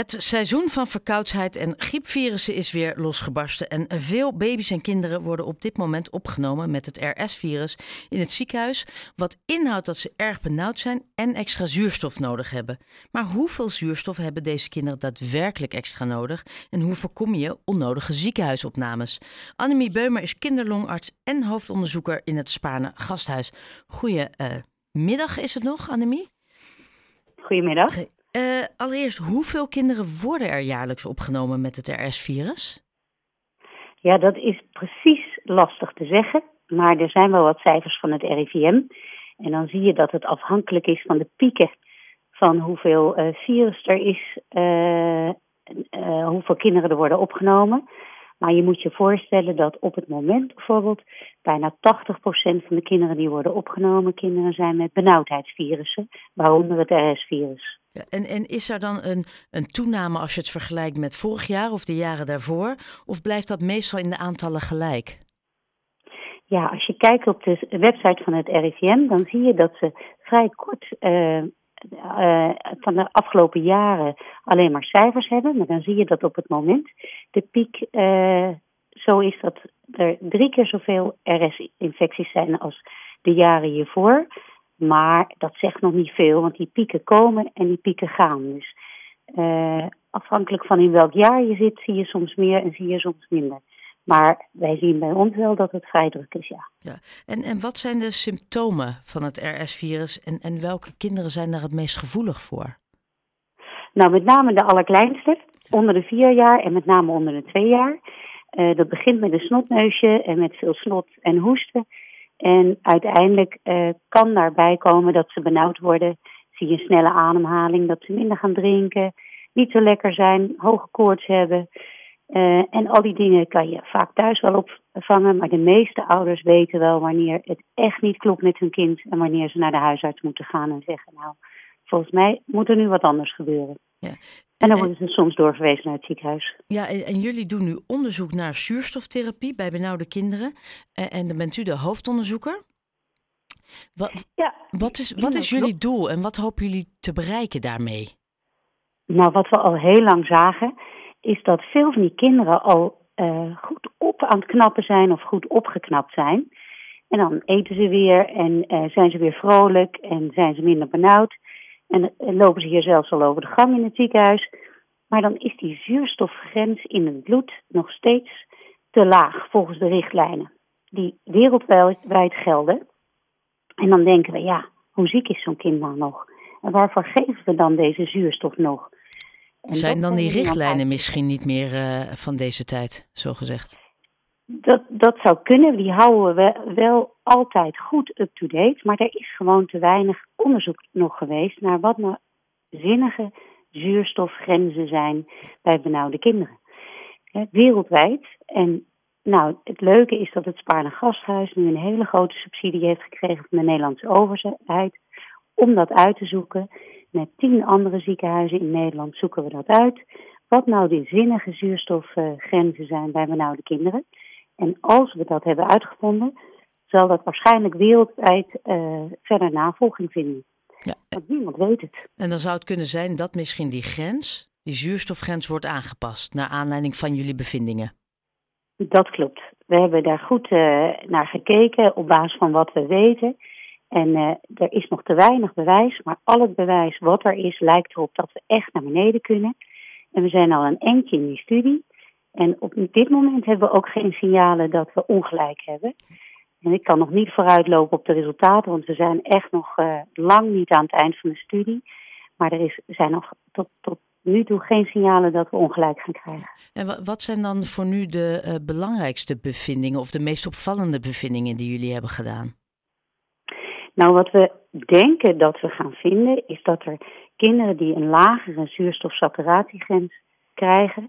Het seizoen van verkoudheid en griepvirussen is weer losgebarsten. En veel baby's en kinderen worden op dit moment opgenomen met het RS-virus in het ziekenhuis. Wat inhoudt dat ze erg benauwd zijn en extra zuurstof nodig hebben. Maar hoeveel zuurstof hebben deze kinderen daadwerkelijk extra nodig? En hoe voorkom je onnodige ziekenhuisopnames? Annemie Beumer is kinderlongarts en hoofdonderzoeker in het Spaarne Gasthuis. Goedemiddag is het nog, Annemie? Goedemiddag. Uh, allereerst, hoeveel kinderen worden er jaarlijks opgenomen met het RS-virus? Ja, dat is precies lastig te zeggen. Maar er zijn wel wat cijfers van het RIVM. En dan zie je dat het afhankelijk is van de pieken van hoeveel uh, virus er is, uh, hoeveel kinderen er worden opgenomen. Maar je moet je voorstellen dat op het moment bijvoorbeeld bijna 80% van de kinderen die worden opgenomen, kinderen zijn met benauwdheidsvirussen, waaronder het RS-virus. Ja, en, en is er dan een, een toename als je het vergelijkt met vorig jaar of de jaren daarvoor? Of blijft dat meestal in de aantallen gelijk? Ja, als je kijkt op de website van het RIVM, dan zie je dat ze vrij kort uh, uh, van de afgelopen jaren alleen maar cijfers hebben. Maar dan zie je dat op het moment de piek uh, zo is dat er drie keer zoveel RS-infecties zijn als de jaren hiervoor. Maar dat zegt nog niet veel, want die pieken komen en die pieken gaan. Dus uh, afhankelijk van in welk jaar je zit, zie je soms meer en zie je soms minder. Maar wij zien bij ons wel dat het vrij druk is, ja. ja. En, en wat zijn de symptomen van het RS-virus en, en welke kinderen zijn daar het meest gevoelig voor? Nou, met name de allerkleinste, onder de vier jaar en met name onder de twee jaar. Uh, dat begint met een snotneusje en met veel snot en hoesten. En uiteindelijk uh, kan daarbij komen dat ze benauwd worden. Zie je een snelle ademhaling, dat ze minder gaan drinken, niet zo lekker zijn, hoge koorts hebben. Uh, en al die dingen kan je vaak thuis wel opvangen, maar de meeste ouders weten wel wanneer het echt niet klopt met hun kind en wanneer ze naar de huisarts moeten gaan en zeggen, nou, volgens mij moet er nu wat anders gebeuren. Ja. En dan worden ze soms doorverwezen naar het ziekenhuis. Ja, en, en, jullie doen nu onderzoek naar zuurstoftherapie bij benauwde kinderen. En, en dan bent u de hoofdonderzoeker. Wat, ja, wat is, wat is jullie doel en wat hopen jullie te bereiken daarmee? Nou, wat we al heel lang zagen, is dat veel van die kinderen al uh, goed op aan het knappen zijn of goed opgeknapt zijn. En dan eten ze weer en uh, zijn ze weer vrolijk en zijn ze minder benauwd. En lopen ze hier zelfs al over de gang in het ziekenhuis. Maar dan is die zuurstofgrens in het bloed nog steeds te laag volgens de richtlijnen. Die wereldwijd gelden. En dan denken we, ja, hoe ziek is zo'n kind nou nog? En waarvoor geven we dan deze zuurstof nog? En Zijn dan die richtlijnen misschien niet meer uh, van deze tijd, zo gezegd? Dat, dat zou kunnen. Die houden we wel altijd goed up-to-date. Maar er is gewoon te weinig onderzoek nog geweest naar wat nou zinnige zuurstofgrenzen zijn bij benauwde kinderen. Wereldwijd. En nou, het leuke is dat het Spaarne Gasthuis nu een hele grote subsidie heeft gekregen van de Nederlandse overheid om dat uit te zoeken. Met tien andere ziekenhuizen in Nederland zoeken we dat uit. Wat nou de zinnige zuurstofgrenzen zijn bij benauwde kinderen. En als we dat hebben uitgevonden, zal dat waarschijnlijk wereldwijd uh, verder navolging vinden. Ja. Want niemand weet het. En dan zou het kunnen zijn dat misschien die grens, die zuurstofgrens, wordt aangepast naar aanleiding van jullie bevindingen. Dat klopt. We hebben daar goed uh, naar gekeken op basis van wat we weten. En uh, er is nog te weinig bewijs, maar al het bewijs wat er is lijkt erop dat we echt naar beneden kunnen. En we zijn al een eindje in die studie. En op dit moment hebben we ook geen signalen dat we ongelijk hebben. En ik kan nog niet vooruitlopen op de resultaten, want we zijn echt nog uh, lang niet aan het eind van de studie. Maar er is, zijn nog tot, tot nu toe geen signalen dat we ongelijk gaan krijgen. En wat zijn dan voor nu de uh, belangrijkste bevindingen of de meest opvallende bevindingen die jullie hebben gedaan? Nou, wat we denken dat we gaan vinden, is dat er kinderen die een lagere zuurstofsaturatiegrens krijgen,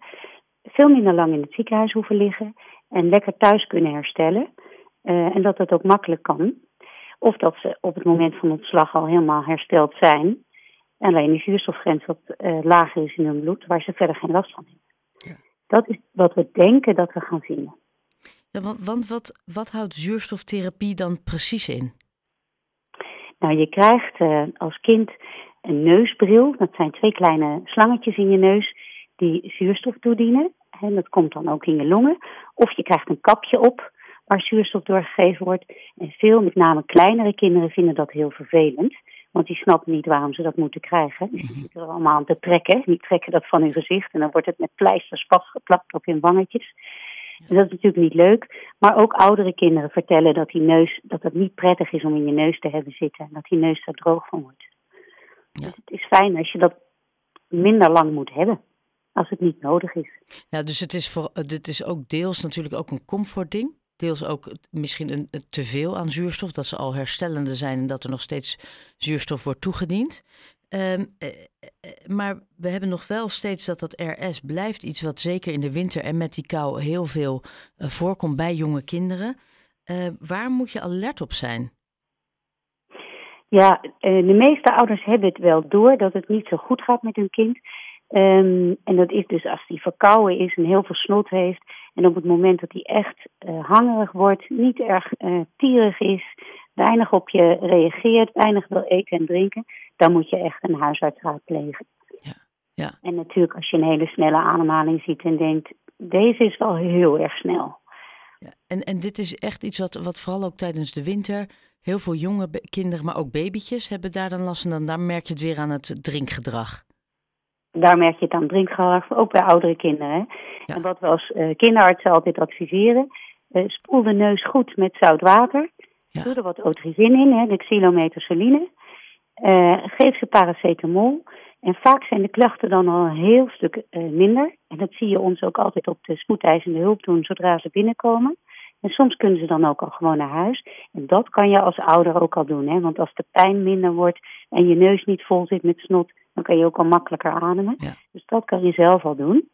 veel minder lang in het ziekenhuis hoeven liggen en lekker thuis kunnen herstellen. Uh, en dat het ook makkelijk kan. Of dat ze op het moment van ontslag al helemaal hersteld zijn. Alleen die zuurstofgrens wat uh, lager is in hun bloed, waar ze verder geen last van hebben. Ja. Dat is wat we denken dat we gaan vinden. Ja, want, want wat, wat houdt zuurstoftherapie dan precies in? Nou, je krijgt uh, als kind een neusbril. Dat zijn twee kleine slangetjes in je neus die zuurstof toedienen. En dat komt dan ook in je longen. Of je krijgt een kapje op waar zuurstof doorgegeven wordt. En veel, met name kleinere kinderen, vinden dat heel vervelend. Want die snappen niet waarom ze dat moeten krijgen. Dus die zitten er allemaal aan te trekken. Die trekken dat van hun gezicht. En dan wordt het met pleisters vastgeplakt op hun wangetjes. En dat is natuurlijk niet leuk. Maar ook oudere kinderen vertellen dat die neus, dat het niet prettig is om in je neus te hebben zitten. En dat die neus daar droog van wordt. Ja. Dus het is fijn als je dat minder lang moet hebben. Als het niet nodig is. Ja, dus het is, voor, dit is ook deels natuurlijk ook een comfortding deels ook misschien een, een teveel aan zuurstof, dat ze al herstellende zijn en dat er nog steeds zuurstof wordt toegediend. Um, maar we hebben nog wel steeds dat dat RS blijft iets wat zeker in de winter en met die kou heel veel uh, voorkomt bij jonge kinderen. Waar moet je alert op zijn? Ja, de meeste ouders hebben het wel door dat het niet zo goed gaat met hun kind. Um, en dat is dus als die verkouden is en heel veel snot heeft. En op het moment dat hij echt uh, hangerig wordt, niet erg uh, tierig is, weinig op je reageert, weinig wil eten en drinken, dan moet je echt een huisarts raadplegen. Ja. Ja. En natuurlijk als je een hele snelle ademhaling ziet en denkt, deze is wel heel erg snel. Ja. En, en dit is echt iets wat, wat vooral ook tijdens de winter heel veel jonge kinderen, maar ook babytjes hebben daar dan last van. Dan daar merk je het weer aan het drinkgedrag. Daar merk je het aan drinkgedrag, ook bij oudere kinderen. Ja. En wat we als uh, kinderartsen altijd adviseren, uh, spoel de neus goed met zout water. Ja. Doe er wat otrivin in, hè, de xylometazoline. Uh, geef ze paracetamol. En vaak zijn de klachten dan al een heel stuk minder. En dat zie je ons ook altijd op de spoedeisende hulp doen zodra ze binnenkomen. En soms kunnen ze dan ook al gewoon naar huis. En dat kan je als ouder ook al doen. Hè? Want als de pijn minder wordt en je neus niet vol zit met snot, dan kan je ook al makkelijker ademen. Ja. Dus dat kan je zelf al doen.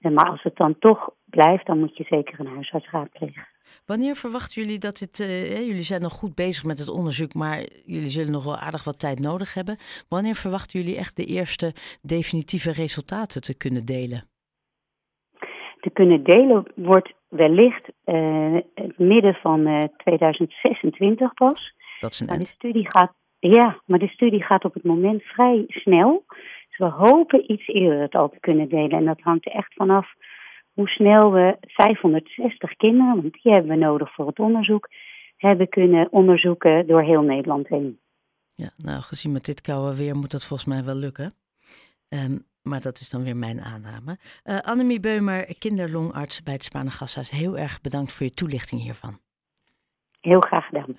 En maar als het dan toch blijft, dan moet je zeker een huisarts raadplegen. Wanneer verwachten jullie dat dit... Uh, jullie zijn nog goed bezig met het onderzoek, maar jullie zullen nog wel aardig wat tijd nodig hebben. Wanneer verwachten jullie echt de eerste definitieve resultaten te kunnen delen? Te kunnen delen wordt wellicht uh, het midden van uh, 2026 pas. Dat is een maar de studie gaat, Ja, maar de studie gaat op het moment vrij snel. Dus we hopen iets eerder het al te kunnen delen. En dat hangt er echt vanaf hoe snel we 560 kinderen, want die hebben we nodig voor het onderzoek, hebben kunnen onderzoeken door heel Nederland heen. Ja, nou gezien met dit koude weer moet dat volgens mij wel lukken. Um, maar dat is dan weer mijn aanname. Uh, Annemie Beumer, kinderlongarts bij het Gasthuis. Heel erg bedankt voor je toelichting hiervan. Heel graag gedaan.